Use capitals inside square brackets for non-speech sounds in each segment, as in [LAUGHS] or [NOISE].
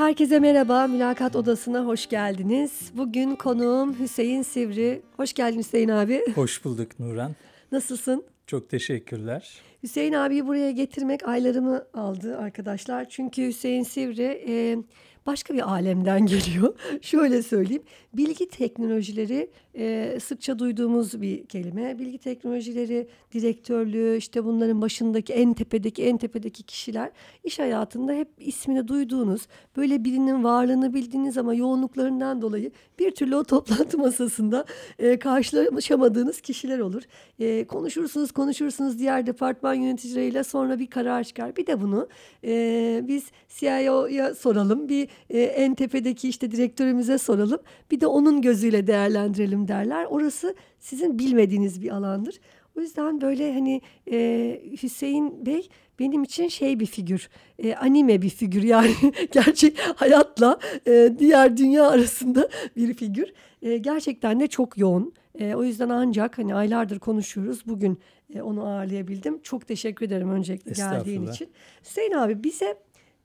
Herkese merhaba, Mülakat Odası'na hoş geldiniz. Bugün konuğum Hüseyin Sivri. Hoş geldin Hüseyin abi. Hoş bulduk Nuran. Nasılsın? Çok teşekkürler. Hüseyin abiyi buraya getirmek aylarımı aldı arkadaşlar. Çünkü Hüseyin Sivri e, başka bir alemden [LAUGHS] geliyor. Şöyle söyleyeyim. Bilgi teknolojileri e, sıkça duyduğumuz bir kelime. Bilgi teknolojileri direktörlüğü işte bunların başındaki en tepedeki en tepedeki kişiler iş hayatında hep ismini duyduğunuz böyle birinin varlığını bildiğiniz ama yoğunluklarından dolayı bir türlü o toplantı [LAUGHS] masasında e, karşılaşamadığınız kişiler olur. E, konuşursunuz konuşursunuz diğer departman yöneticileriyle sonra bir karar çıkar. Bir de bunu e, biz CIO'ya soralım bir e, en tepedeki işte direktörümüze soralım bir de onun gözüyle değerlendirelim derler. Orası sizin bilmediğiniz bir alandır. O yüzden böyle hani e, Hüseyin Bey benim için şey bir figür, e, anime bir figür yani [LAUGHS] gerçek hayatla e, diğer dünya arasında bir figür. E, gerçekten de çok yoğun. E, o yüzden ancak hani aylardır konuşuyoruz. Bugün e, onu ağırlayabildim. Çok teşekkür ederim öncelikle geldiğin için. Hüseyin abi bize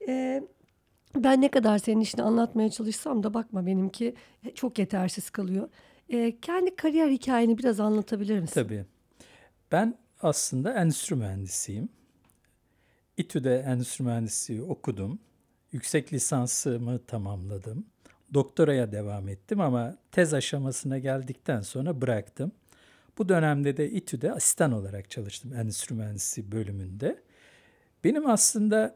e, ben ne kadar senin işini anlatmaya çalışsam da bakma benimki çok yetersiz kalıyor. E, kendi kariyer hikayeni biraz anlatabilir misin? Tabii. Ben aslında endüstri mühendisiyim. İTÜ'de endüstri mühendisliği okudum. Yüksek lisansımı tamamladım. Doktoraya devam ettim ama tez aşamasına geldikten sonra bıraktım. Bu dönemde de İTÜ'de asistan olarak çalıştım endüstri mühendisliği bölümünde. Benim aslında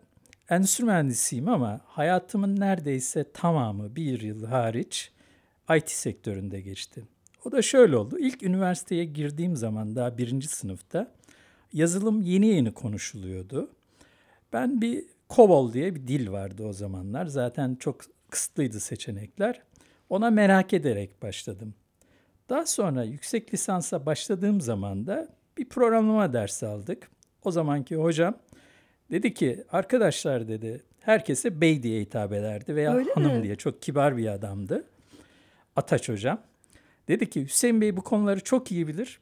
endüstri mühendisiyim ama hayatımın neredeyse tamamı bir yıl hariç IT sektöründe geçti. O da şöyle oldu. İlk üniversiteye girdiğim zaman daha birinci sınıfta yazılım yeni yeni konuşuluyordu. Ben bir COBOL diye bir dil vardı o zamanlar. Zaten çok kısıtlıydı seçenekler. Ona merak ederek başladım. Daha sonra yüksek lisansa başladığım zaman da bir programlama dersi aldık. O zamanki hocam dedi ki arkadaşlar dedi herkese bey diye hitap ederdi veya Öyle hanım mi? diye çok kibar bir adamdı. Ataç hocam. Dedi ki Hüseyin Bey bu konuları çok iyi bilir.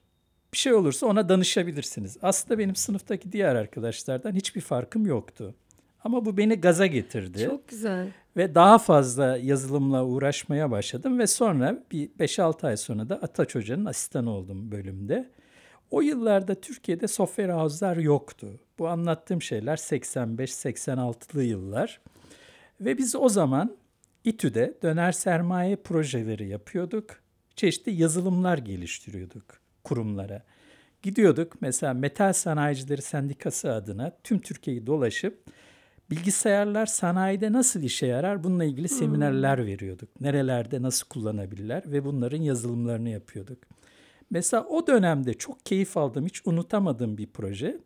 Bir şey olursa ona danışabilirsiniz. Aslında benim sınıftaki diğer arkadaşlardan hiçbir farkım yoktu. Ama bu beni gaza getirdi. Çok güzel. Ve daha fazla yazılımla uğraşmaya başladım ve sonra bir 5-6 ay sonra da Ataç Hoca'nın asistanı oldum bölümde. O yıllarda Türkiye'de software house'lar yoktu. Bu anlattığım şeyler 85-86'lı yıllar. Ve biz o zaman İTÜ'de döner sermaye projeleri yapıyorduk. Çeşitli yazılımlar geliştiriyorduk kurumlara. Gidiyorduk mesela Metal Sanayicileri Sendikası adına tüm Türkiye'yi dolaşıp bilgisayarlar sanayide nasıl işe yarar bununla ilgili hmm. seminerler veriyorduk. Nerelerde nasıl kullanabilirler ve bunların yazılımlarını yapıyorduk. Mesela o dönemde çok keyif aldığım, hiç unutamadığım bir proje.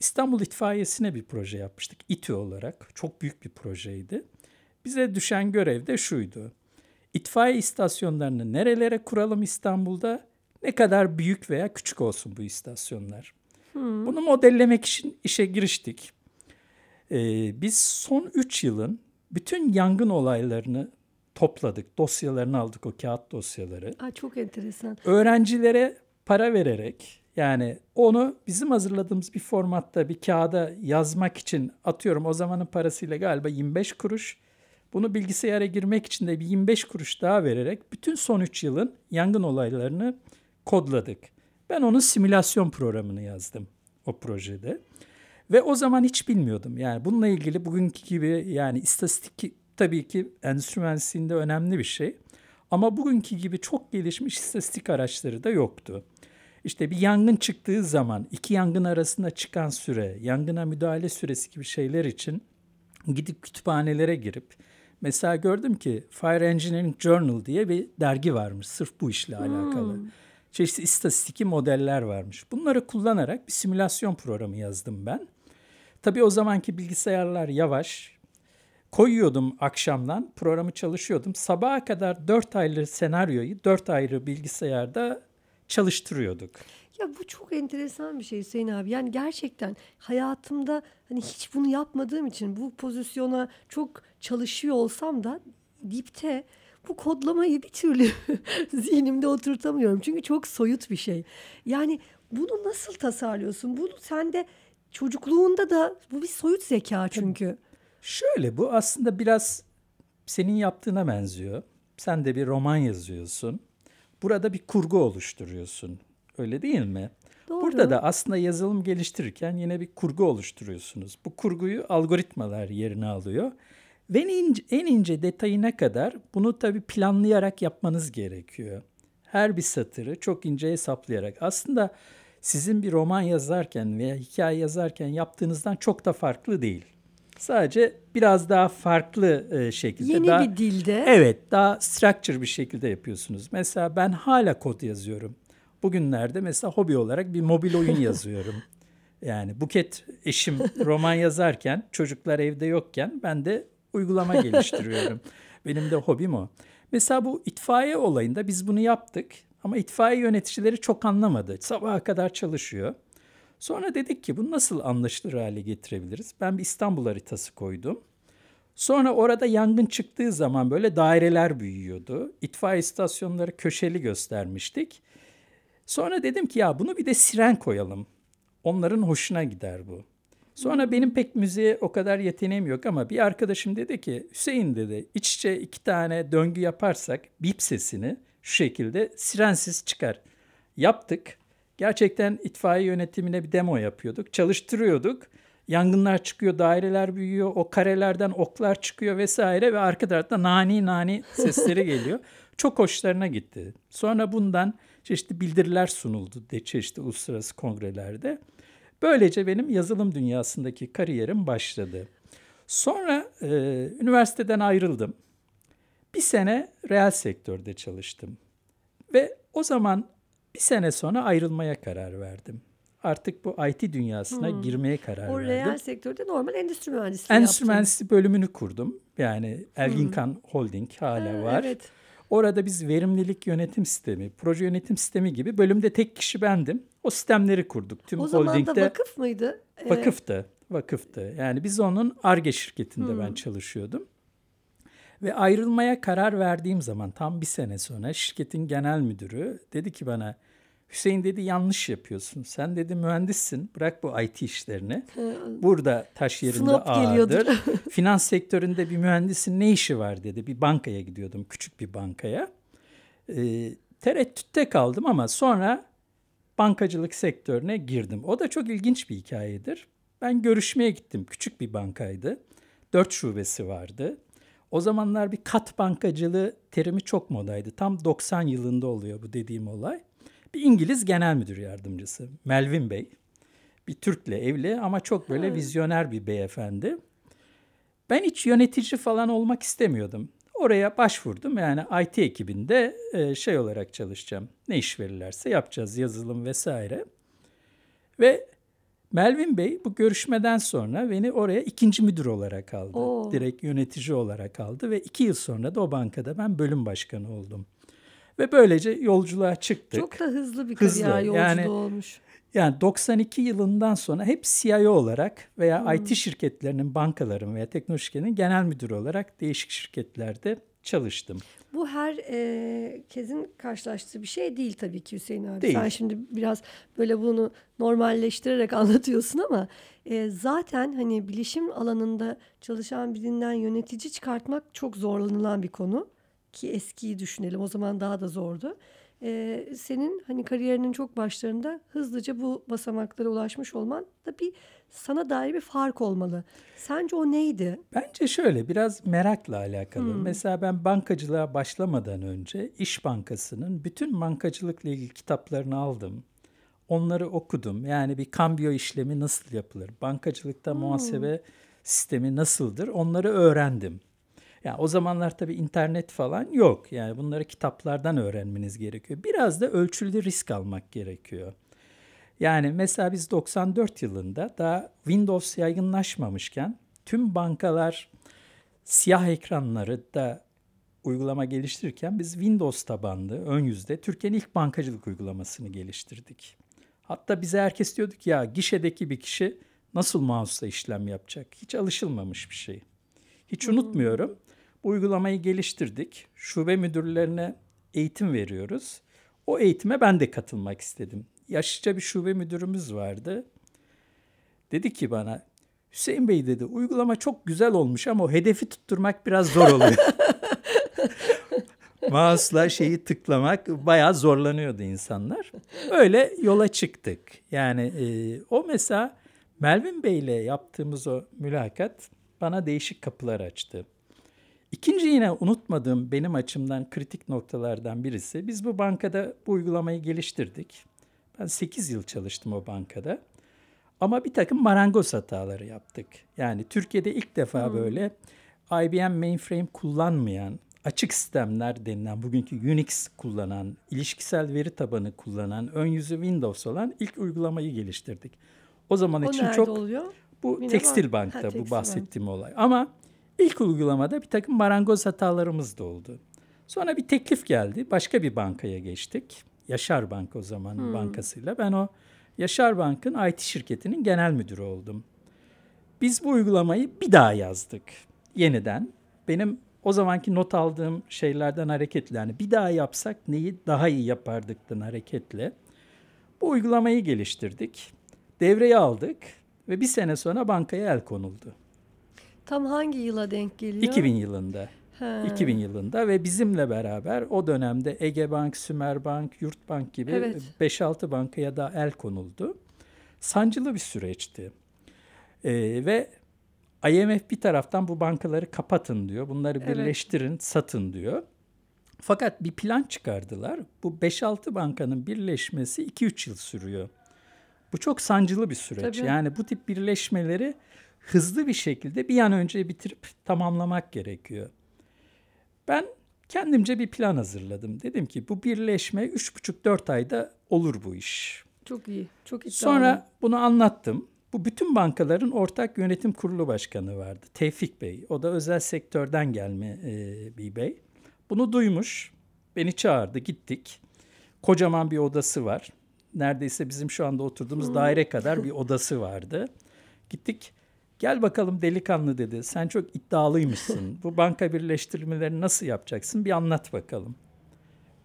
İstanbul İtfaiyesi'ne bir proje yapmıştık İTÜ olarak. Çok büyük bir projeydi. Bize düşen görev de şuydu. İtfaiye istasyonlarını nerelere kuralım İstanbul'da? Ne kadar büyük veya küçük olsun bu istasyonlar. Hmm. Bunu modellemek için işe giriştik. Ee, biz son 3 yılın bütün yangın olaylarını topladık. Dosyalarını aldık o kağıt dosyaları. Aa, çok enteresan. Öğrencilere para vererek yani onu bizim hazırladığımız bir formatta bir kağıda yazmak için atıyorum o zamanın parasıyla galiba 25 kuruş bunu bilgisayara girmek için de bir 25 kuruş daha vererek bütün son 3 yılın yangın olaylarını kodladık. Ben onun simülasyon programını yazdım o projede. Ve o zaman hiç bilmiyordum. Yani bununla ilgili bugünkü gibi yani istatistik tabii ki endüstri mühendisliğinde önemli bir şey. Ama bugünkü gibi çok gelişmiş istatistik araçları da yoktu. İşte bir yangın çıktığı zaman iki yangın arasında çıkan süre, yangına müdahale süresi gibi şeyler için gidip kütüphanelere girip Mesela gördüm ki Fire Engineering Journal diye bir dergi varmış sırf bu işle hmm. alakalı. Çeşitli istatistiki modeller varmış. Bunları kullanarak bir simülasyon programı yazdım ben. Tabii o zamanki bilgisayarlar yavaş. Koyuyordum akşamdan, programı çalışıyordum. Sabaha kadar dört ayrı senaryoyu dört ayrı bilgisayarda çalıştırıyorduk. Ya bu çok enteresan bir şey Hüseyin abi. Yani gerçekten hayatımda hani hiç bunu yapmadığım için bu pozisyona çok çalışıyor olsam da dipte bu kodlamayı bir türlü [LAUGHS] zihnimde oturtamıyorum. Çünkü çok soyut bir şey. Yani bunu nasıl tasarlıyorsun? Bunu sende çocukluğunda da bu bir soyut zeka çünkü. Şöyle bu aslında biraz senin yaptığına benziyor. Sen de bir roman yazıyorsun. Burada bir kurgu oluşturuyorsun. Öyle değil mi? Doğru. Burada da aslında yazılım geliştirirken yine bir kurgu oluşturuyorsunuz. Bu kurguyu algoritmalar yerine alıyor. Ve en ince, en ince detayına kadar bunu tabii planlayarak yapmanız gerekiyor. Her bir satırı çok ince hesaplayarak. Aslında sizin bir roman yazarken veya hikaye yazarken yaptığınızdan çok da farklı değil. Sadece biraz daha farklı e, şekilde. Yeni daha, bir dilde. Evet, daha structure bir şekilde yapıyorsunuz. Mesela ben hala kod yazıyorum. Bugünlerde mesela hobi olarak bir mobil oyun [LAUGHS] yazıyorum. Yani Buket eşim roman yazarken, çocuklar evde yokken ben de uygulama geliştiriyorum. [LAUGHS] Benim de hobim o. Mesela bu itfaiye olayında biz bunu yaptık ama itfaiye yöneticileri çok anlamadı. Sabaha kadar çalışıyor. Sonra dedik ki bunu nasıl anlaşılır hale getirebiliriz? Ben bir İstanbul haritası koydum. Sonra orada yangın çıktığı zaman böyle daireler büyüyordu. İtfaiye istasyonları köşeli göstermiştik. Sonra dedim ki ya bunu bir de siren koyalım. Onların hoşuna gider bu. Sonra benim pek müziğe o kadar yeteneğim yok ama bir arkadaşım dedi ki Hüseyin dedi iç içe iki tane döngü yaparsak bip sesini şu şekilde sirensiz çıkar. Yaptık. Gerçekten itfaiye yönetimine bir demo yapıyorduk. Çalıştırıyorduk. Yangınlar çıkıyor, daireler büyüyor, o karelerden oklar çıkıyor vesaire ve arka tarafta nani nani sesleri geliyor. [LAUGHS] Çok hoşlarına gitti. Sonra bundan çeşitli bildiriler sunuldu de çeşitli uluslararası kongrelerde. Böylece benim yazılım dünyasındaki kariyerim başladı. Sonra e, üniversiteden ayrıldım. Bir sene reel sektörde çalıştım. Ve o zaman bir sene sonra ayrılmaya karar verdim. Artık bu IT dünyasına hmm. girmeye karar o verdim. O reel sektörde normal endüstri mühendisliği Endüstri mühendisliği bölümünü kurdum. Yani Elginkan hmm. Holding hala ha, var. Evet. Orada biz verimlilik yönetim sistemi, proje yönetim sistemi gibi bölümde tek kişi bendim. O sistemleri kurduk. Tüm o zaman holdingde, da vakıf mıydı? Ee, vakıftı. Vakıftı. Yani biz onun ARGE şirketinde hmm. ben çalışıyordum. Ve ayrılmaya karar verdiğim zaman tam bir sene sonra şirketin genel müdürü dedi ki bana Hüseyin dedi yanlış yapıyorsun. Sen dedi mühendissin. Bırak bu IT işlerini. Burada taş yerinde ağırdır. [LAUGHS] Finans sektöründe bir mühendisin ne işi var dedi. Bir bankaya gidiyordum. Küçük bir bankaya. E, tereddütte kaldım ama sonra bankacılık sektörüne girdim. O da çok ilginç bir hikayedir. Ben görüşmeye gittim. Küçük bir bankaydı. Dört şubesi vardı. O zamanlar bir kat bankacılığı terimi çok modaydı. Tam 90 yılında oluyor bu dediğim olay. Bir İngiliz genel müdür yardımcısı Melvin Bey. Bir Türk'le evli ama çok böyle hmm. vizyoner bir beyefendi. Ben hiç yönetici falan olmak istemiyordum. Oraya başvurdum. Yani IT ekibinde şey olarak çalışacağım. Ne iş verirlerse yapacağız yazılım vesaire. Ve Melvin Bey bu görüşmeden sonra beni oraya ikinci müdür olarak aldı. Oo. Direkt yönetici olarak aldı ve iki yıl sonra da o bankada ben bölüm başkanı oldum. Ve böylece yolculuğa çıktık. Çok da hızlı bir kariyer hızlı. yolculuğu yani, olmuş. Yani 92 yılından sonra hep CIO olarak veya hmm. IT şirketlerinin, bankaların veya teknoloji şirketinin genel müdürü olarak değişik şirketlerde çalıştım. Bu her e, kezin karşılaştığı bir şey değil tabii ki Hüseyin abi. Değil. Sen şimdi biraz böyle bunu normalleştirerek [LAUGHS] anlatıyorsun ama e, zaten hani bilişim alanında çalışan birinden yönetici çıkartmak çok zorlanılan bir konu ki eskiyi düşünelim o zaman daha da zordu. Ee, senin hani kariyerinin çok başlarında hızlıca bu basamaklara ulaşmış olman da bir sana dair bir fark olmalı. Sence o neydi? Bence şöyle biraz merakla alakalı. Hmm. Mesela ben bankacılığa başlamadan önce İş Bankası'nın bütün bankacılıkla ilgili kitaplarını aldım. Onları okudum. Yani bir kambiyo işlemi nasıl yapılır? Bankacılıkta hmm. muhasebe sistemi nasıldır? Onları öğrendim. Yani o zamanlar tabii internet falan yok. Yani bunları kitaplardan öğrenmeniz gerekiyor. Biraz da ölçülü risk almak gerekiyor. Yani mesela biz 94 yılında daha Windows yaygınlaşmamışken tüm bankalar siyah ekranları da uygulama geliştirirken biz Windows tabanlı ön yüzde Türkiye'nin ilk bankacılık uygulamasını geliştirdik. Hatta bize herkes diyordu ki ya gişedeki bir kişi nasıl mouse'la işlem yapacak? Hiç alışılmamış bir şey. Hiç unutmuyorum. Bu uygulamayı geliştirdik. Şube müdürlerine eğitim veriyoruz. O eğitime ben de katılmak istedim. Yaşlıca bir şube müdürümüz vardı. Dedi ki bana, Hüseyin Bey dedi uygulama çok güzel olmuş ama o hedefi tutturmak biraz zor oluyor. [LAUGHS] Mouse'la şeyi tıklamak bayağı zorlanıyordu insanlar. Öyle yola çıktık. Yani e, o mesela Melvin Bey ile yaptığımız o mülakat bana değişik kapılar açtı. İkinci yine unutmadığım benim açımdan kritik noktalardan birisi biz bu bankada bu uygulamayı geliştirdik. Ben 8 yıl çalıştım o bankada. Ama bir takım marangoz hataları yaptık. Yani Türkiye'de ilk defa hmm. böyle IBM mainframe kullanmayan, açık sistemler denilen, bugünkü Unix kullanan, ilişkisel veri tabanı kullanan, ön yüzü Windows olan ilk uygulamayı geliştirdik. O zaman o için çok oluyor? bu Yine tekstil bankta ha, tekstil bu bahsettiğim bank. olay. Ama ilk uygulamada bir takım marangoz hatalarımız da oldu. Sonra bir teklif geldi. Başka bir bankaya geçtik. Yaşar Bank o zaman hmm. bankasıyla. Ben o Yaşar Bank'ın IT şirketinin genel müdürü oldum. Biz bu uygulamayı bir daha yazdık yeniden. Benim o zamanki not aldığım şeylerden hareketle yani bir daha yapsak neyi daha iyi yapardıktan hareketle bu uygulamayı geliştirdik. Devreye aldık ve bir sene sonra bankaya el konuldu. Tam hangi yıla denk geliyor? 2000 yılında. He. 2000 yılında ve bizimle beraber o dönemde Ege Bank, Sümer Bank, Yurt Bank gibi evet. 5-6 bankaya da el konuldu. Sancılı bir süreçti. Ee, ve IMF bir taraftan bu bankaları kapatın diyor. Bunları evet. birleştirin, satın diyor. Fakat bir plan çıkardılar. Bu 5-6 bankanın birleşmesi 2-3 yıl sürüyor. Bu çok sancılı bir süreç. Tabii. Yani bu tip birleşmeleri hızlı bir şekilde bir an önce bitirip tamamlamak gerekiyor. Ben kendimce bir plan hazırladım. Dedim ki bu birleşme 3,5-4 ayda olur bu iş. Çok iyi, çok iddialı. Sonra bunu anlattım. Bu bütün bankaların ortak yönetim kurulu başkanı vardı. Tevfik Bey. O da özel sektörden gelme e, bir bey. Bunu duymuş. Beni çağırdı. Gittik. Kocaman bir odası var. Neredeyse bizim şu anda oturduğumuz daire kadar bir odası vardı. Gittik. Gel bakalım delikanlı dedi. Sen çok iddialıymışsın. Bu banka birleştirmelerini nasıl yapacaksın? Bir anlat bakalım.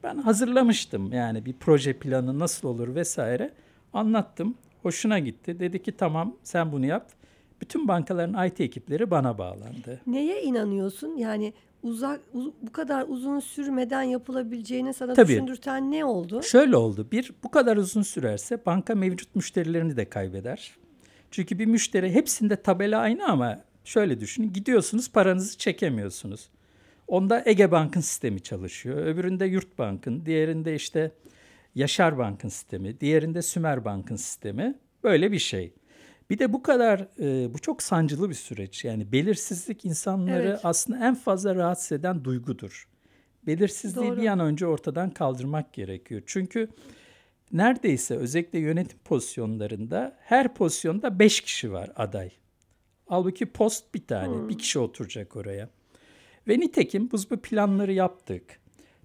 Ben hazırlamıştım yani bir proje planı nasıl olur vesaire. Anlattım. Hoşuna gitti. Dedi ki tamam sen bunu yap. Bütün bankaların IT ekipleri bana bağlandı. Neye inanıyorsun? Yani uzak uz, bu kadar uzun sürmeden yapılabileceğini sana Tabii. düşündürten ne oldu? Şöyle oldu. Bir, bu kadar uzun sürerse banka mevcut müşterilerini de kaybeder. Çünkü bir müşteri hepsinde tabela aynı ama şöyle düşünün. Gidiyorsunuz paranızı çekemiyorsunuz. Onda Ege Bank'ın sistemi çalışıyor. Öbüründe Yurt Bank'ın, diğerinde işte Yaşar Bank'ın sistemi, diğerinde Sümer Bank'ın sistemi. Böyle bir şey. Bir de bu kadar, e, bu çok sancılı bir süreç. Yani belirsizlik insanları evet. aslında en fazla rahatsız eden duygudur. Belirsizliği Doğru. bir an önce ortadan kaldırmak gerekiyor. Çünkü neredeyse özellikle yönetim pozisyonlarında her pozisyonda beş kişi var aday. Halbuki post bir tane, hmm. bir kişi oturacak oraya. Ve nitekim biz bu planları yaptık.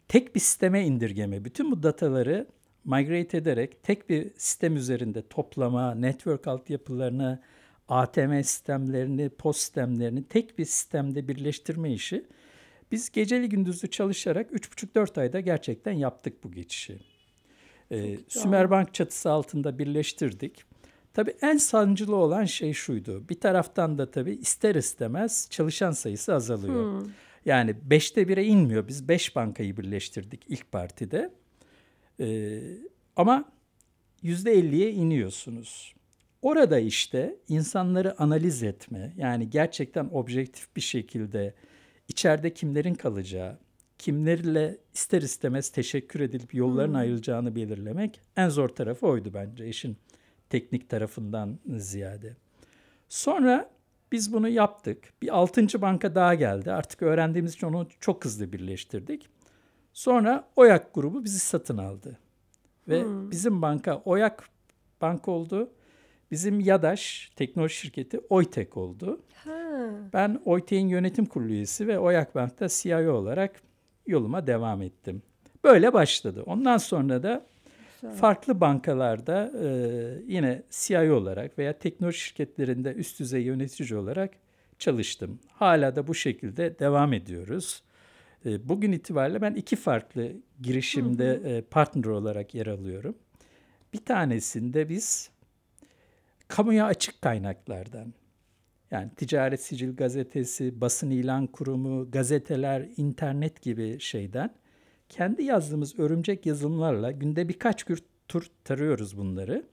Tek bir sisteme indirgeme, bütün bu dataları migrate ederek tek bir sistem üzerinde toplama, network altyapılarını, ATM sistemlerini, post sistemlerini tek bir sistemde birleştirme işi biz geceli gündüzlü çalışarak 3,5-4 ayda gerçekten yaptık bu geçişi. Ee, Sümerbank çatısı altında birleştirdik. Tabii en sancılı olan şey şuydu. Bir taraftan da tabii ister istemez çalışan sayısı azalıyor. Hmm. Yani beşte bire inmiyor. Biz beş bankayı birleştirdik ilk partide. Ee, ama yüzde elliye iniyorsunuz. Orada işte insanları analiz etme, yani gerçekten objektif bir şekilde içeride kimlerin kalacağı, kimlerle ister istemez teşekkür edilip yolların hmm. ayrılacağını belirlemek en zor tarafı oydu bence işin teknik tarafından ziyade. Sonra biz bunu yaptık. Bir altıncı banka daha geldi. Artık öğrendiğimiz için onu çok hızlı birleştirdik. Sonra Oyak grubu bizi satın aldı. Ve hmm. bizim banka Oyak Bank oldu. Bizim Yadaş teknoloji şirketi Oytek oldu. Ha. Ben Oytek'in yönetim kurulu üyesi ve Oyak Bank'ta CIO olarak yoluma devam ettim. Böyle başladı. Ondan sonra da Güzel. farklı bankalarda e, yine CIO olarak veya teknoloji şirketlerinde üst düzey yönetici olarak çalıştım. Hala da bu şekilde devam ediyoruz. E, bugün itibariyle ben iki farklı girişimde hı hı. E, partner olarak yer alıyorum. Bir tanesinde biz kamuya açık kaynaklardan Yani Ticaret Sicil Gazetesi, Basın İlan Kurumu, gazeteler, internet gibi şeyden kendi yazdığımız örümcek yazılımlarla günde birkaç gün tur tarıyoruz bunları.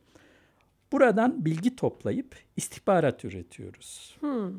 Buradan bilgi toplayıp istihbarat üretiyoruz. Hmm.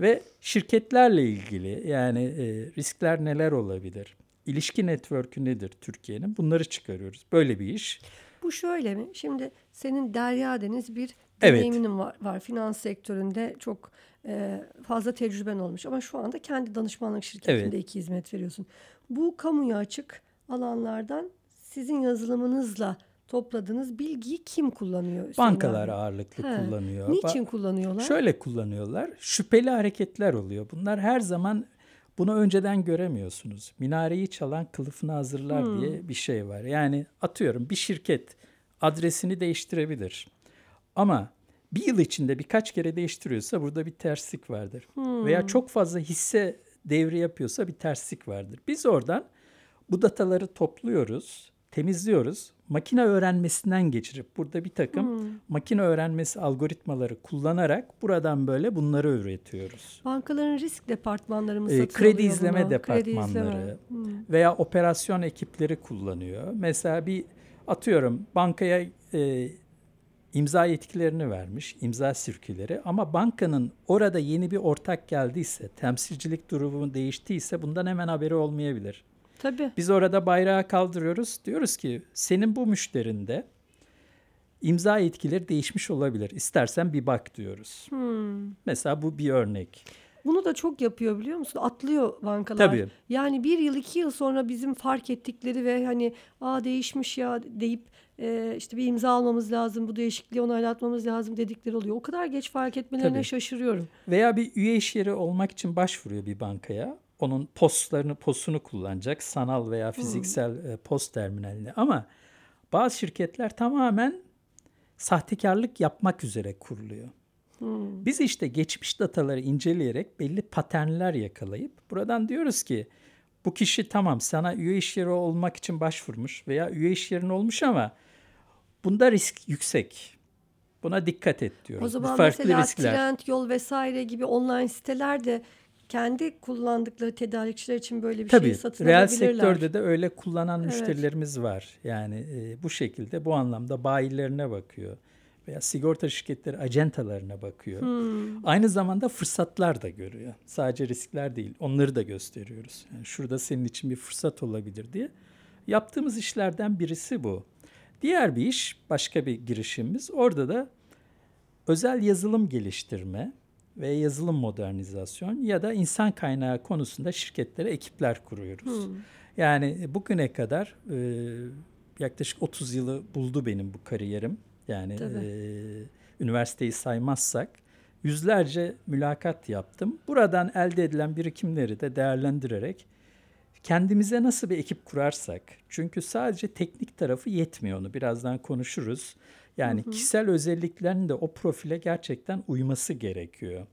Ve şirketlerle ilgili yani e, riskler neler olabilir? İlişki network'ü nedir Türkiye'nin? Bunları çıkarıyoruz. Böyle bir iş. Bu şöyle mi? Şimdi senin Derya Deniz bir Evet. deneyiminin var, var. Finans sektöründe çok e, fazla tecrüben olmuş ama şu anda kendi danışmanlık şirketinde Evet. iki hizmet veriyorsun. Bu kamuya açık alanlardan sizin yazılımınızla topladığınız bilgiyi kim kullanıyor? Hüseyin Bankalar abi? ağırlıklı He. kullanıyor. Niçin Ba- kullanıyorlar? Şöyle kullanıyorlar. Şüpheli hareketler oluyor. Bunlar her zaman bunu önceden göremiyorsunuz. Minareyi çalan kılıfını hazırlar Hmm. diye bir şey var. Yani atıyorum bir şirket adresini değiştirebilir. Ama bir yıl içinde birkaç kere değiştiriyorsa burada bir terslik vardır. Hmm. Veya çok fazla hisse devri yapıyorsa bir terslik vardır. Biz oradan bu dataları topluyoruz, temizliyoruz. Makine öğrenmesinden geçirip burada bir takım Hmm. makine öğrenmesi algoritmaları kullanarak buradan böyle bunları üretiyoruz. Bankaların risk departmanları mı Ee, kredi izleme bunu? Kredi izleme. departmanları. Hmm. Veya operasyon ekipleri kullanıyor. Mesela bir atıyorum bankaya e, imza yetkilerini vermiş, imza sirküleri ama bankanın orada yeni bir ortak geldiyse, temsilcilik durumu değiştiyse bundan hemen haberi olmayabilir. Tabii. Biz orada bayrağı kaldırıyoruz. Diyoruz ki senin bu müşterinde imza yetkileri değişmiş olabilir. İstersen bir bak diyoruz. Hmm. Mesela bu bir örnek. Bunu da çok yapıyor biliyor musun? Atlıyor bankalar. Tabii. Yani bir yıl iki yıl sonra bizim fark ettikleri ve hani aa değişmiş ya deyip e, işte bir imza almamız lazım, bu değişikliği onaylatmamız lazım dedikleri oluyor. O kadar geç fark etmelerine Tabii. şaşırıyorum. Veya bir üye iş yeri olmak için başvuruyor bir bankaya. Onun postlarını, postunu kullanacak. Sanal veya fiziksel e, post terminalini. Ama bazı şirketler tamamen sahtekarlık yapmak üzere kuruluyor. Hmm. Biz işte geçmiş dataları inceleyerek belli paternler yakalayıp buradan diyoruz ki bu kişi tamam sana üye iş yeri olmak için başvurmuş veya üye iş yerin olmuş ama bunda risk yüksek. Buna dikkat et diyoruz. O Bu zaman farklı mesela riskler. Trend, Yol vesaire gibi online siteler de kendi kullandıkları tedarikçiler için böyle bir Tabii şeyi satın reel alabilirler. sektörde de öyle kullanan Evet. müşterilerimiz var. Yani e, bu şekilde bu anlamda bayilerine bakıyor veya sigorta şirketleri acentalarına bakıyor. Hmm. Aynı zamanda fırsatlar da görüyor. Sadece riskler değil, onları da gösteriyoruz. Yani şurada senin için bir fırsat olabilir diye. Yaptığımız işlerden birisi bu. Diğer bir iş, başka bir girişimimiz. Orada da özel yazılım geliştirme ve yazılım modernizasyon ya da insan kaynağı konusunda şirketlere ekipler kuruyoruz. Hmm. Yani bugüne kadar e, yaklaşık 30 yılı buldu benim bu kariyerim. Yani Tabii. e, üniversiteyi saymazsak yüzlerce mülakat yaptım. Buradan elde edilen birikimleri de değerlendirerek kendimize nasıl bir ekip kurarsak çünkü sadece teknik tarafı yetmiyor onu birazdan konuşuruz. Yani kişisel özelliklerin de o profile gerçekten uyması gerekiyor.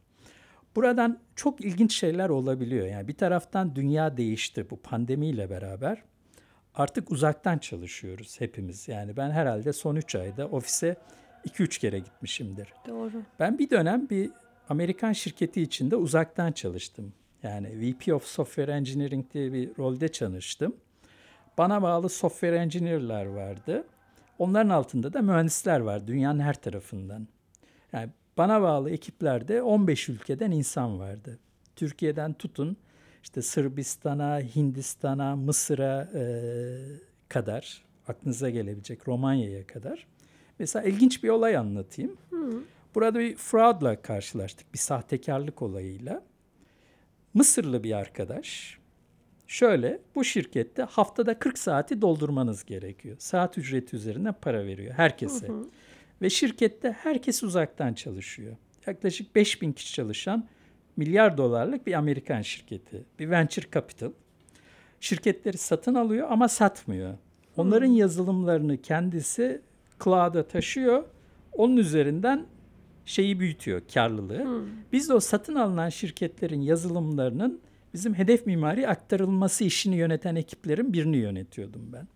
Buradan çok ilginç şeyler olabiliyor. Yani bir taraftan dünya değişti bu pandemiyle beraber. Artık uzaktan çalışıyoruz hepimiz. Yani ben herhalde son 3 ayda ofise 2-3 kere gitmişimdir. Doğru. Ben bir dönem bir Amerikan şirketi içinde uzaktan çalıştım. Yani VP of Software Engineering diye bir rolde çalıştım. Bana bağlı software engineer'lar vardı. Onların altında da mühendisler var dünyanın her tarafından. Yani bana bağlı ekiplerde 15 ülkeden insan vardı. Türkiye'den tutun işte Sırbistan'a, Hindistan'a, Mısır'a e, kadar aklınıza gelebilecek Romanya'ya kadar. Mesela ilginç bir olay anlatayım. Burada bir fraudla karşılaştık, bir sahtekarlık olayıyla. Mısırlı bir arkadaş şöyle bu şirkette haftada 40 saati doldurmanız gerekiyor. Saat ücreti üzerinden para veriyor herkese. Ve şirkette herkes uzaktan çalışıyor. Yaklaşık 5000 kişi çalışan milyar dolarlık bir Amerikan şirketi. Bir venture capital. Şirketleri satın alıyor ama satmıyor. Onların yazılımlarını kendisi cloud'a taşıyor. Onun üzerinden şeyi büyütüyor, karlılığı. Biz de o satın alınan şirketlerin yazılımlarının bizim hedef mimari aktarılması işini yöneten ekiplerin birini yönetiyordum ben.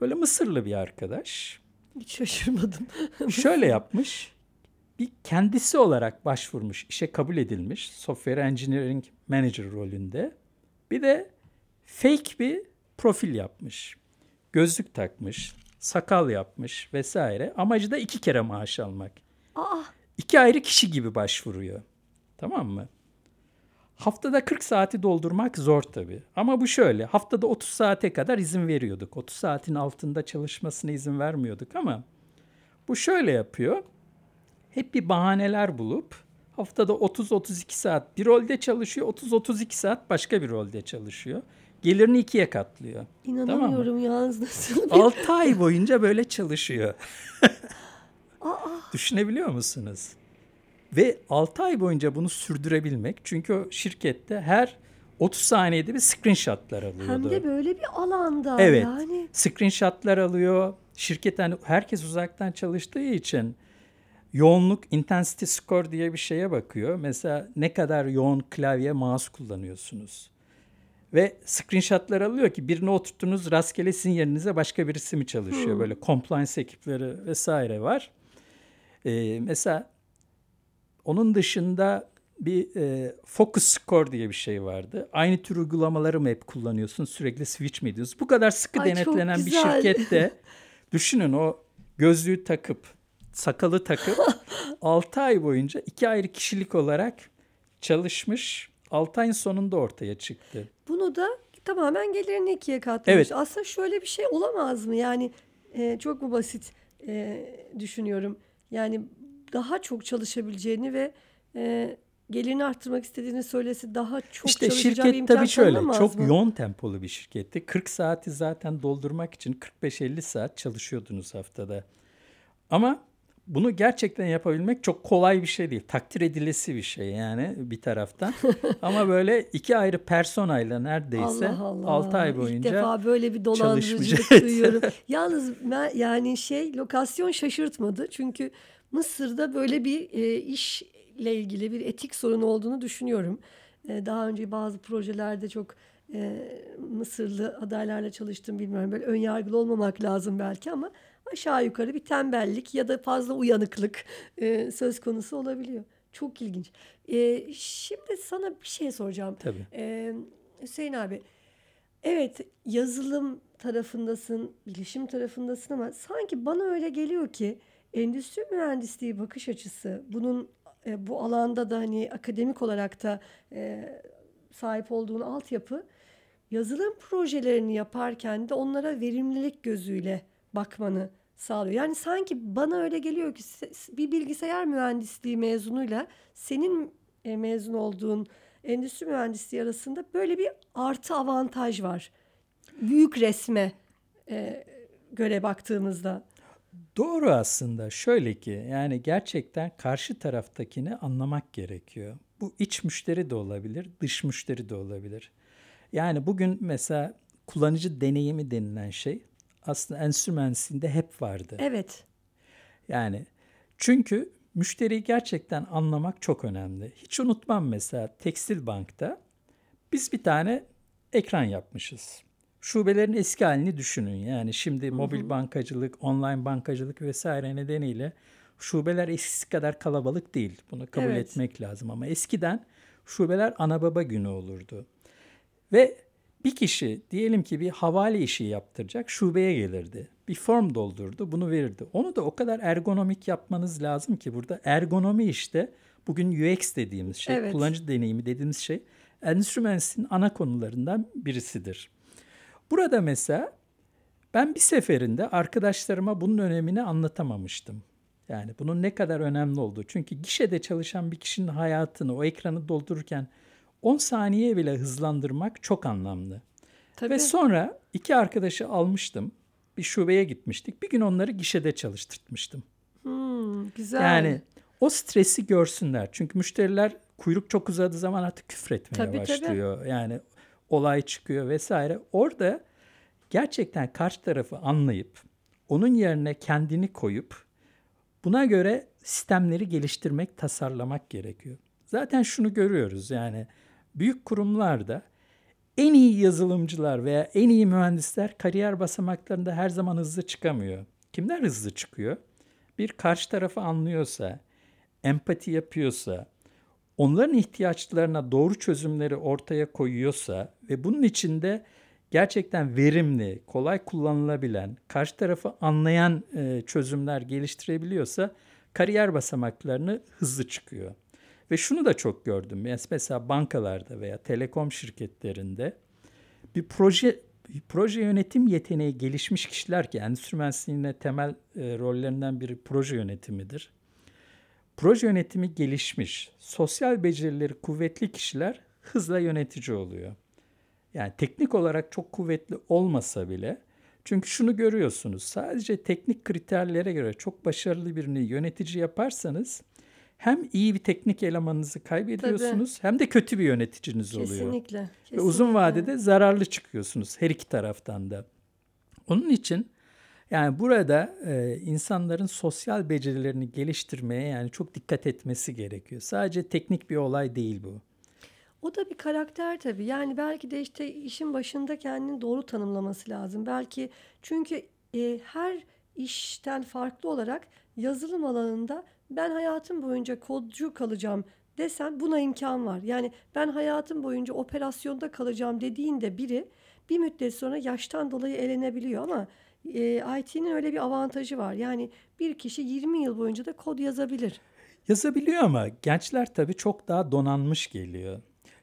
Böyle Mısırlı bir arkadaş. Hiç şaşırmadım. [LAUGHS] Şöyle yapmış. bir kendisi olarak başvurmuş, işe kabul edilmiş Software Engineering Manager rolünde. Bir de fake bir profil yapmış. Gözlük takmış, sakal yapmış vesaire. Amacı da iki kere maaş almak. Aa, İki ayrı kişi gibi başvuruyor. Tamam mı? Haftada 40 saati doldurmak zor tabii. Ama bu şöyle. Haftada 30 saate kadar izin veriyorduk. 30 saatin altında çalışmasına izin vermiyorduk ama bu şöyle yapıyor. Hep bir bahaneler bulup haftada 30-32 saat bir rolde çalışıyor. 30-32 saat başka bir rolde çalışıyor. Gelirini ikiye katlıyor. inanamıyorum yalnız nasıl bir... 6 ay boyunca böyle çalışıyor. [LAUGHS] Düşünebiliyor musunuz? Ve 6 ay boyunca bunu sürdürebilmek çünkü o şirkette her 30 saniyede bir screenshotlar alıyordu. Hem de böyle bir alanda Evet. yani. Screenshotlar alıyor. Şirket hani herkes uzaktan çalıştığı için yoğunluk intensity score diye bir şeye bakıyor. Mesela ne kadar yoğun klavye mouse kullanıyorsunuz. Ve screenshotlar alıyor ki birini oturttunuz rastgele sizin yerinize başka birisi mi çalışıyor? Böyle compliance ekipleri vesaire var. Ee, mesela onun dışında bir e, focus score diye bir şey vardı. Aynı tür uygulamaları mı hep kullanıyorsun? Sürekli switch mi ediyorsun? Bu kadar sıkı Ay, denetlenen bir şirkette [LAUGHS] düşünün o gözlüğü takıp sakalı takıp [LAUGHS] 6 ay boyunca iki ayrı kişilik olarak çalışmış. 6 ayın sonunda ortaya çıktı. Bunu da tamamen gelirini ikiye katlamış. Evet. Aslında şöyle bir şey olamaz mı? Yani e, çok mu basit e, düşünüyorum. Yani daha çok çalışabileceğini ve e, gelirini arttırmak istediğini söylesi daha çok işte şirket tabii şöyle çok mı? yoğun tempolu bir şirketti. 40 saati zaten doldurmak için 45-50 saat çalışıyordunuz haftada. Ama bunu gerçekten yapabilmek çok kolay bir şey değil. Takdir edilesi bir şey yani bir taraftan. [LAUGHS] Ama böyle iki ayrı personayla neredeyse Allah Allah. 6 ay İlk boyunca defa böyle bir dolandırıcılık [LAUGHS] duyuyorum. Yalnız yani şey lokasyon şaşırtmadı. Çünkü Mısır'da böyle bir e, işle ilgili bir etik sorun olduğunu düşünüyorum. E, daha önce bazı projelerde çok e, Mısırlı adaylarla çalıştım bilmiyorum. Böyle ön yargılı olmamak lazım belki ama aşağı yukarı bir tembellik ya da fazla uyanıklık e, söz konusu olabiliyor. Çok ilginç. E, şimdi sana bir şey soracağım. tabii. Ee, Hüseyin abi, evet yazılım tarafındasın, bilişim tarafındasın ama sanki bana öyle geliyor ki endüstri mühendisliği bakış açısı bunun e, bu alanda da hani akademik olarak da e, sahip olduğun altyapı yazılım projelerini yaparken de onlara verimlilik gözüyle bakmanı sağlıyor. Yani sanki bana öyle geliyor ki bir bilgisayar mühendisliği mezunuyla senin e, mezun olduğun endüstri mühendisliği arasında böyle bir artı avantaj var. Büyük resme e, göre baktığımızda. Doğru aslında. Şöyle ki yani gerçekten karşı taraftakini anlamak gerekiyor. Bu iç müşteri de olabilir, dış müşteri de olabilir. Yani bugün mesela kullanıcı deneyimi denilen şey aslında endüstri mühendisliğinde hep vardı. Evet. Yani çünkü müşteriyi gerçekten anlamak çok önemli. Hiç unutmam mesela Tekstil Bank'ta biz bir tane ekran yapmışız. Şubelerin eski halini düşünün. Yani şimdi mobil bankacılık, online bankacılık vesaire nedeniyle şubeler eskisi kadar kalabalık değil. Bunu kabul Evet. etmek lazım ama eskiden şubeler ana baba günü olurdu. Ve bir kişi diyelim ki bir havale işi yaptıracak şubeye gelirdi. Bir form doldurdu bunu verirdi. Onu da o kadar ergonomik yapmanız lazım ki burada ergonomi işte bugün UX dediğimiz şey, Evet. kullanıcı deneyimi dediğimiz şey endüstri mühendisliğinin ana konularından birisidir. Burada mesela ben bir seferinde arkadaşlarıma bunun önemini anlatamamıştım. Yani bunun ne kadar önemli olduğu. Çünkü gişede çalışan bir kişinin hayatını o ekranı doldururken 10 saniye bile hızlandırmak çok anlamlı. Tabii. Ve sonra iki arkadaşı almıştım. Bir şubeye gitmiştik. Bir gün onları gişede çalıştırtmıştım. Hmm, güzel. Yani o stresi görsünler. Çünkü müşteriler kuyruk çok uzadığı zaman artık küfretmeye Tabii, tabii. başlıyor. Yani olay çıkıyor vesaire. Orada gerçekten karşı tarafı anlayıp onun yerine kendini koyup buna göre sistemleri geliştirmek, tasarlamak gerekiyor. Zaten şunu görüyoruz yani büyük kurumlarda en iyi yazılımcılar veya en iyi mühendisler kariyer basamaklarında her zaman hızlı çıkamıyor. Kimler hızlı çıkıyor? Bir karşı tarafı anlıyorsa, empati yapıyorsa, onların ihtiyaçlarına doğru çözümleri ortaya koyuyorsa ve bunun içinde gerçekten verimli, kolay kullanılabilen, karşı tarafı anlayan e, çözümler geliştirebiliyorsa kariyer basamaklarını hızlı çıkıyor. Ve şunu da çok gördüm. Mesela bankalarda veya telekom şirketlerinde bir proje proje yönetim yeteneği gelişmiş kişiler ki endüstri mühendisliğine temel e, rollerinden biri proje yönetimidir. Proje yönetimi gelişmiş, sosyal becerileri kuvvetli kişiler hızla yönetici oluyor. Yani teknik olarak çok kuvvetli olmasa bile çünkü şunu görüyorsunuz sadece teknik kriterlere göre çok başarılı birini yönetici yaparsanız hem iyi bir teknik elemanınızı kaybediyorsunuz Tabii. hem de kötü bir yöneticiniz kesinlikle, oluyor. Kesinlikle. Ve uzun vadede zararlı çıkıyorsunuz her iki taraftan da. Onun için yani burada e, insanların sosyal becerilerini geliştirmeye yani çok dikkat etmesi gerekiyor. Sadece teknik bir olay değil bu. O da bir karakter tabii. Yani belki de işte işin başında kendini doğru tanımlaması lazım. Belki çünkü e, her işten farklı olarak yazılım alanında ben hayatım boyunca kodcu kalacağım desem buna imkan var. Yani ben hayatım boyunca operasyonda kalacağım dediğinde biri bir müddet sonra yaştan dolayı elenebiliyor ama e, IT'nin öyle bir avantajı var. Yani bir kişi 20 yıl boyunca da kod yazabilir. Yazabiliyor ama gençler tabii çok daha donanmış geliyor.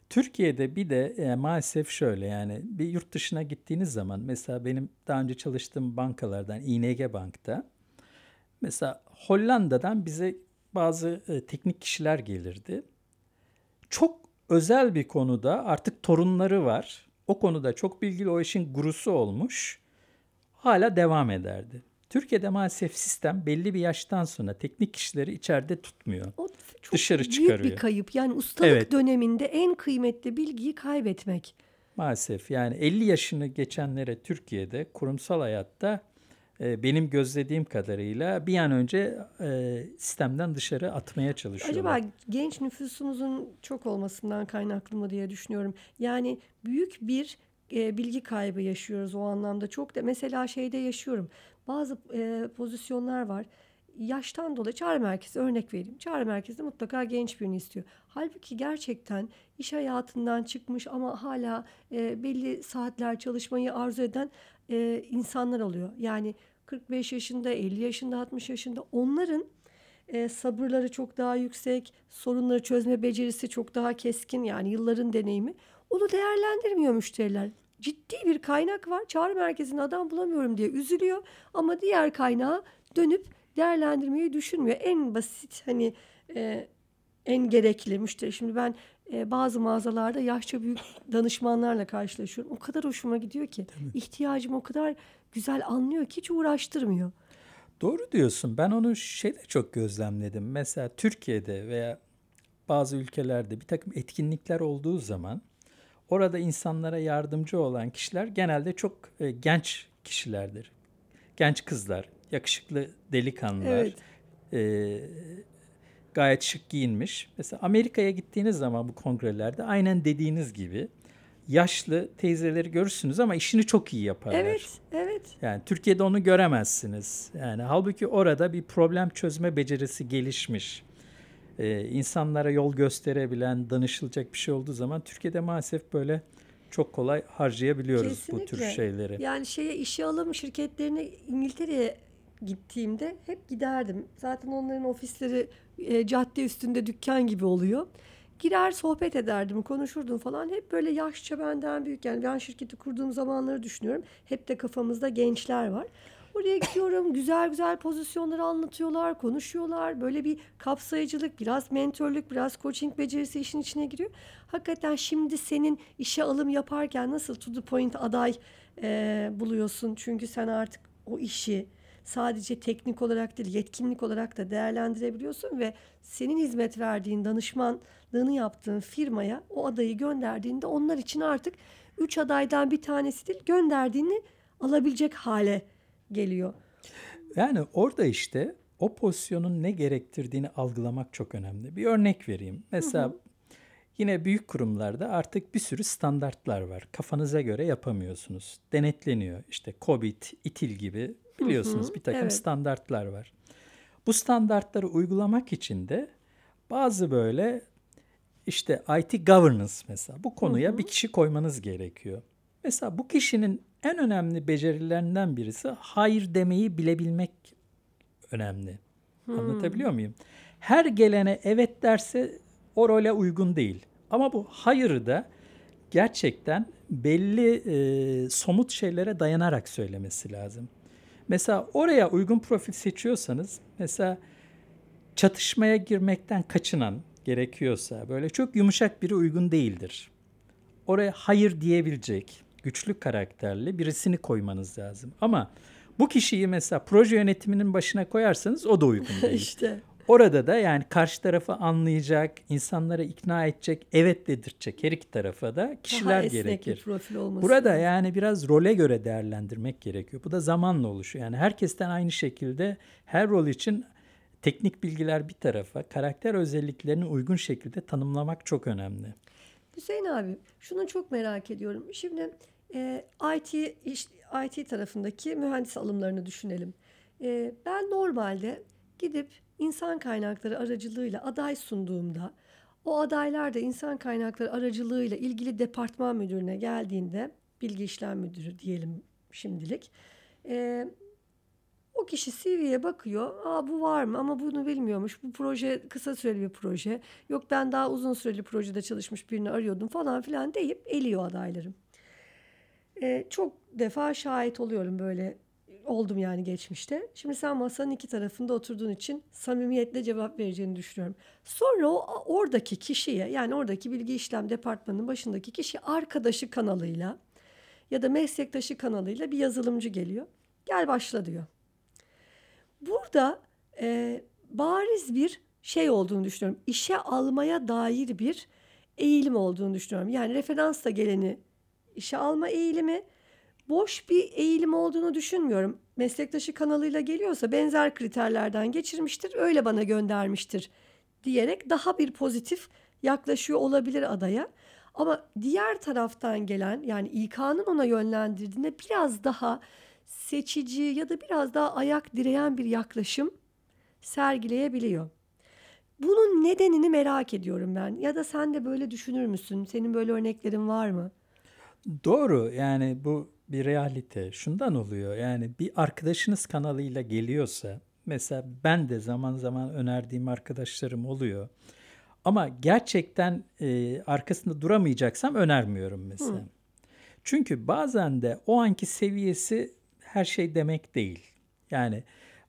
Türkiye'de bir de e, maalesef şöyle yani bir yurt dışına gittiğiniz zaman mesela benim daha önce çalıştığım bankalardan ING Bank'ta mesela Hollanda'dan bize bazı e, teknik kişiler gelirdi. Çok özel bir konuda artık torunları var. O konuda çok bilgili o işin gurusu olmuş. Hala devam ederdi. Türkiye'de maalesef sistem belli bir yaştan sonra teknik kişileri içeride tutmuyor. O çok dışarı büyük çıkarıyor. bir kayıp. Yani ustalık Evet. döneminde en kıymetli bilgiyi kaybetmek. Maalesef yani 50 yaşını geçenlere Türkiye'de kurumsal hayatta e, benim gözlediğim kadarıyla bir an önce e, sistemden dışarı atmaya çalışıyorlar. Acaba genç nüfusumuzun çok olmasından kaynaklı mı diye düşünüyorum. Yani büyük bir e, bilgi kaybı yaşıyoruz o anlamda. Çok da mesela şeyde yaşıyorum. Bazı e, pozisyonlar var. Yaştan dolayı çağrı merkezi örnek vereyim. Çağrı merkezinde mutlaka genç birini istiyor. Halbuki gerçekten iş hayatından çıkmış ama hala e, belli saatler çalışmayı arzu eden e, insanlar oluyor. Yani 45 yaşında, 50 yaşında, 60 yaşında onların e, sabırları çok daha yüksek, sorunları çözme becerisi çok daha keskin yani yılların deneyimi. Onu değerlendirmiyor müşteriler. Ciddi bir kaynak var. Çağrı merkezinde adam bulamıyorum diye üzülüyor ama diğer kaynağı dönüp değerlendirmeyi düşünmüyor. En basit hani e, en gerekli müşteri. Şimdi ben e, bazı mağazalarda yaşça büyük danışmanlarla karşılaşıyorum. O kadar hoşuma gidiyor ki. ihtiyacım o kadar güzel anlıyor ki hiç uğraştırmıyor. Doğru diyorsun. Ben onu şeyde çok gözlemledim. Mesela Türkiye'de veya bazı ülkelerde bir takım etkinlikler olduğu zaman orada insanlara yardımcı olan kişiler genelde çok e, genç kişilerdir. Genç kızlar, yakışıklı delikanlılar. Evet. e, gayet şık giyinmiş. Mesela Amerika'ya gittiğiniz zaman bu kongrelerde aynen dediğiniz gibi yaşlı teyzeleri görürsünüz ama işini çok iyi yaparlar. Evet, evet. Yani Türkiye'de onu göremezsiniz. Yani halbuki orada bir problem çözme becerisi gelişmiş. Ee, insanlara yol gösterebilen, danışılacak bir şey olduğu zaman Türkiye'de maalesef böyle çok kolay harcayabiliyoruz bu tür Kesinlikle. şeyleri. Yani şeye işe alım şirketlerine İngiltere'ye gittiğimde hep giderdim. Zaten onların ofisleri e, cadde üstünde dükkan gibi oluyor. Girer sohbet ederdim, konuşurdum falan. Hep böyle yaşça benden büyük. Yani ben şirketi kurduğum zamanları düşünüyorum. Hep de kafamızda gençler var. Oraya gidiyorum, güzel güzel pozisyonları anlatıyorlar, konuşuyorlar. Böyle bir kapsayıcılık, biraz mentörlük, biraz coaching becerisi işin içine giriyor. Hakikaten şimdi senin işe alım yaparken nasıl to the point aday e, buluyorsun? Çünkü sen artık o işi sadece teknik olarak değil, yetkinlik olarak da değerlendirebiliyorsun ve senin hizmet verdiğin, danışmanlığını yaptığın firmaya o adayı gönderdiğinde onlar için artık üç adaydan bir tanesi değil, gönderdiğini alabilecek hale geliyor. Yani orada işte o pozisyonun ne gerektirdiğini algılamak çok önemli. Bir örnek vereyim. Mesela yine büyük kurumlarda artık bir sürü standartlar var. Kafanıza göre yapamıyorsunuz. Denetleniyor. İşte COBIT, ITIL gibi biliyorsunuz Hı hı, bir takım evet. standartlar var. Bu standartları uygulamak için de Bazı böyle işte IT governance mesela bu konuya bir kişi koymanız gerekiyor. Mesela bu kişinin en önemli becerilerinden birisi hayır demeyi bilebilmek önemli. Anlatabiliyor muyum? Her gelene evet derse o role uygun değil. Ama bu hayırı da gerçekten belli e, somut şeylere dayanarak söylemesi lazım. Mesela oraya uygun profil seçiyorsanız mesela çatışmaya girmekten kaçınan gerekiyorsa böyle çok yumuşak biri uygun değildir. Oraya hayır diyebilecek güçlü karakterli birisini koymanız lazım. Ama bu kişiyi mesela proje yönetiminin başına koyarsanız o da uygun [LAUGHS] değil. işte. Orada da yani karşı tarafı anlayacak, insanları ikna edecek, evet dedirtecek her iki tarafa da kişiler Daha esnek gerekir. bir profil olması. Burada lazım. yani biraz role göre değerlendirmek gerekiyor. Bu da zamanla oluşuyor. Yani herkesten aynı şekilde her rol için teknik bilgiler bir tarafa, karakter özelliklerini uygun şekilde tanımlamak çok önemli. Hüseyin abi şunu çok merak ediyorum. Şimdi e, IT iş, IT tarafındaki mühendis alımlarını düşünelim. E, ben normalde gidip insan kaynakları aracılığıyla aday sunduğumda o adaylar da insan kaynakları aracılığıyla ilgili departman müdürüne geldiğinde bilgi işlem müdürü diyelim şimdilik. E, o kişi CV'ye bakıyor. Aa bu var mı ama bunu bilmiyormuş. Bu proje kısa süreli bir proje. Yok ben daha uzun süreli projede çalışmış birini arıyordum falan filan deyip eliyor adaylarım. Ee, çok defa şahit oluyorum böyle oldum yani geçmişte. Şimdi sen masanın iki tarafında oturduğun için samimiyetle cevap vereceğini düşünüyorum. Sonra o oradaki kişiye yani oradaki bilgi işlem departmanının başındaki kişi arkadaşı kanalıyla ya da meslektaşı kanalıyla bir yazılımcı geliyor. Gel başla diyor. Burada e, bariz bir şey olduğunu düşünüyorum. İşe almaya dair bir eğilim olduğunu düşünüyorum. Yani referansla geleni işe alma eğilimi boş bir eğilim olduğunu düşünmüyorum. Meslektaşı kanalıyla geliyorsa benzer kriterlerden geçirmiştir, öyle bana göndermiştir diyerek daha bir pozitif yaklaşıyor olabilir adaya. Ama diğer taraftan gelen yani İK'nın ona yönlendirdiğinde biraz daha seçici ya da biraz daha ayak direyen bir yaklaşım sergileyebiliyor. Bunun nedenini merak ediyorum ben. Ya da sen de böyle düşünür müsün? Senin böyle örneklerin var mı? Doğru yani bu bir realite. Şundan oluyor yani bir arkadaşınız kanalıyla geliyorsa mesela ben de zaman zaman önerdiğim arkadaşlarım oluyor. Ama gerçekten e, arkasında duramayacaksam önermiyorum mesela. Hı. Çünkü bazen de o anki seviyesi her şey demek değil. Yani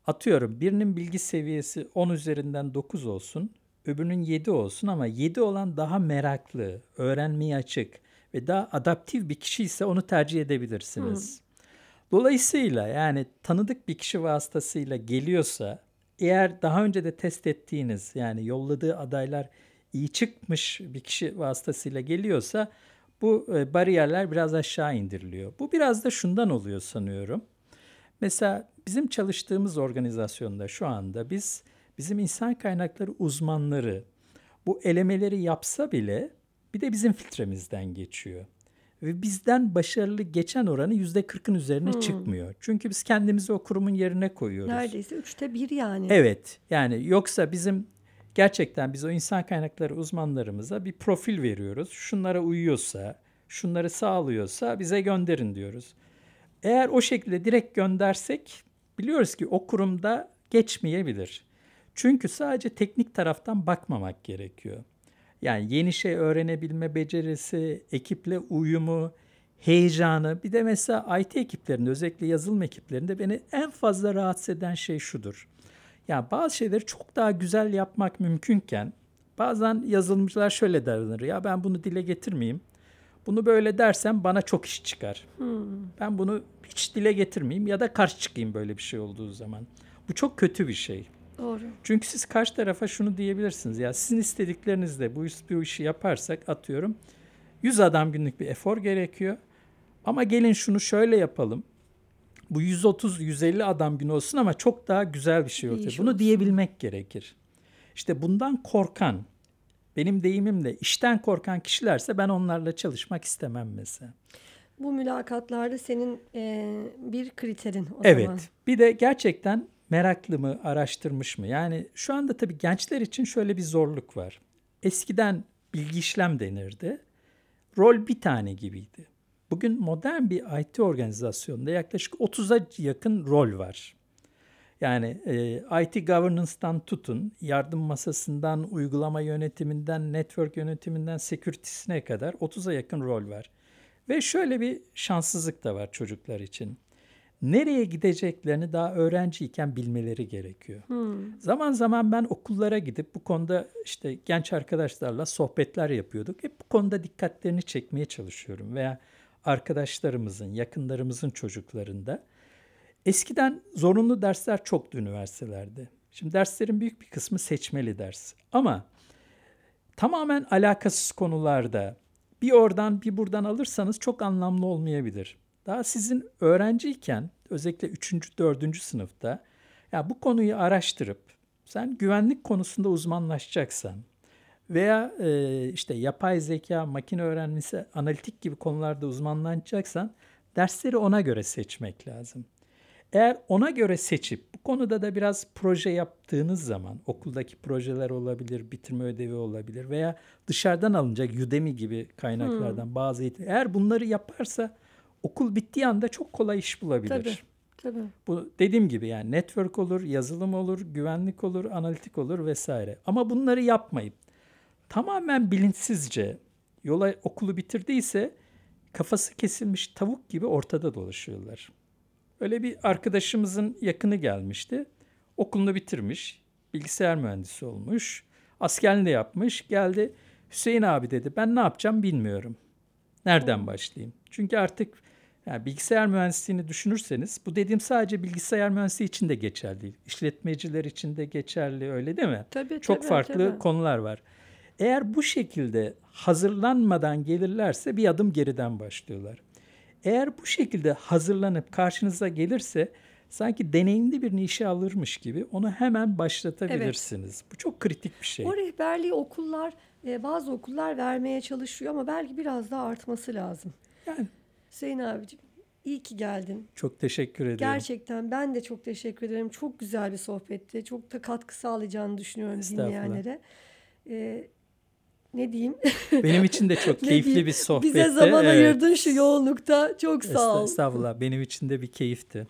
atıyorum birinin bilgi seviyesi 10 üzerinden 9 olsun, öbürünün 7 olsun ama 7 olan daha meraklı, öğrenmeye açık ve daha adaptif bir kişi ise onu tercih edebilirsiniz. Dolayısıyla yani tanıdık bir kişi vasıtasıyla geliyorsa eğer daha önce de test ettiğiniz yani yolladığı adaylar iyi çıkmış bir kişi vasıtasıyla geliyorsa bu e, bariyerler biraz aşağı indiriliyor. Bu biraz da şundan oluyor sanıyorum. Mesela bizim çalıştığımız organizasyonda şu anda biz bizim insan kaynakları uzmanları bu elemeleri yapsa bile bir de bizim filtremizden geçiyor. Ve bizden başarılı geçen oranı yüzde kırkın üzerine Hmm. çıkmıyor. Çünkü biz kendimizi o kurumun yerine koyuyoruz. Neredeyse üçte bir yani. Evet yani yoksa bizim gerçekten biz o insan kaynakları uzmanlarımıza bir profil veriyoruz. Şunlara uyuyorsa, şunları sağlıyorsa bize gönderin diyoruz. Eğer o şekilde direkt göndersek biliyoruz ki o kurumda geçmeyebilir. Çünkü sadece teknik taraftan bakmamak gerekiyor. Yani yeni şey öğrenebilme becerisi, ekiple uyumu, heyecanı. Bir de mesela IT ekiplerinde özellikle yazılım ekiplerinde beni en fazla rahatsız eden şey şudur. Yani bazı şeyleri çok daha güzel yapmak mümkünken bazen yazılımcılar şöyle davranır. Ya ben bunu dile getirmeyeyim. Bunu böyle dersem bana çok iş çıkar. Ben bunu hiç dile getirmeyeyim ya da karşı çıkayım böyle bir şey olduğu zaman. Bu çok kötü bir şey. Doğru. Çünkü siz karşı tarafa şunu diyebilirsiniz. Ya sizin istediklerinizle bu, bu işi yaparsak atıyorum 100 adam günlük bir efor gerekiyor. Ama gelin şunu şöyle yapalım. Bu 130-150 adam günü olsun ama çok daha güzel bir şey ortaya. Bunu olsun. diyebilmek gerekir. İşte bundan korkan, benim deyimimle işten korkan kişilerse ben onlarla çalışmak istemem mesela. Bu mülakatlarda senin e, bir kriterin o Evet. zaman. Bir de gerçekten meraklı mı, araştırmış mı? Yani şu anda tabii gençler için şöyle bir zorluk var. Eskiden bilgi işlem denirdi. Rol bir tane gibiydi. Bugün modern bir IT organizasyonunda yaklaşık 30'a yakın rol var. Yani e, IT governance'dan tutun, yardım masasından, uygulama yönetiminden, network yönetiminden, security'sine kadar 30'a yakın rol var. Ve şöyle bir şanssızlık da var çocuklar için. Nereye gideceklerini daha öğrenciyken bilmeleri gerekiyor. Zaman zaman ben okullara gidip bu konuda işte genç arkadaşlarla sohbetler yapıyorduk. Hep bu konuda dikkatlerini çekmeye çalışıyorum veya arkadaşlarımızın, yakınlarımızın çocuklarında. Eskiden zorunlu dersler çoktu üniversitelerde. Şimdi derslerin büyük bir kısmı seçmeli ders. Ama tamamen alakasız konularda bir oradan bir buradan alırsanız çok anlamlı olmayabilir. Daha sizin öğrenciyken özellikle 3. 4. sınıfta ya bu konuyu araştırıp sen güvenlik konusunda uzmanlaşacaksan veya e, işte yapay zeka, makine öğrenmesi, analitik gibi konularda uzmanlaşacaksan dersleri ona göre seçmek lazım. Eğer ona göre seçip bu konuda da biraz proje yaptığınız zaman okuldaki projeler olabilir, bitirme ödevi olabilir veya dışarıdan alınacak Udemy gibi kaynaklardan bazı eğitim. Eğer bunları yaparsa okul bittiği anda çok kolay iş bulabilir. Tabii. Tabii. Bu dediğim gibi yani network olur, yazılım olur, güvenlik olur, analitik olur vesaire. Ama bunları yapmayıp tamamen bilinçsizce yola okulu bitirdiyse kafası kesilmiş tavuk gibi ortada dolaşıyorlar. Öyle bir arkadaşımızın yakını gelmişti. Okulunu bitirmiş, bilgisayar mühendisi olmuş, askerliğini de yapmış. Geldi Hüseyin abi dedi ben ne yapacağım bilmiyorum. Nereden başlayayım? Çünkü artık yani bilgisayar mühendisliğini düşünürseniz bu dediğim sadece bilgisayar mühendisliği için de geçerli değil. İşletmeciler için de geçerli öyle değil mi? Tabii, Çok tabii, farklı tabii. konular var. Eğer bu şekilde hazırlanmadan gelirlerse bir adım geriden başlıyorlar. Eğer bu şekilde hazırlanıp karşınıza gelirse sanki deneyimli birini işe alırmış gibi onu hemen başlatabilirsiniz. Bu çok kritik bir şey. O rehberliği okullar, e, bazı okullar vermeye çalışıyor ama belki biraz daha artması lazım. Yani Hüseyin abicim iyi ki geldin. çok teşekkür ederim. Gerçekten ben de çok teşekkür ederim. Çok güzel bir sohbetti. Çok da katkı sağlayacağını düşünüyorum dinleyenlere. Ee, ne diyeyim? [LAUGHS] Benim için de çok [LAUGHS] keyifli bir sohbetti. Bize zaman Evet. ayırdın şu yoğunlukta. Çok sağ ol. Estağfurullah. Benim için de bir keyifti.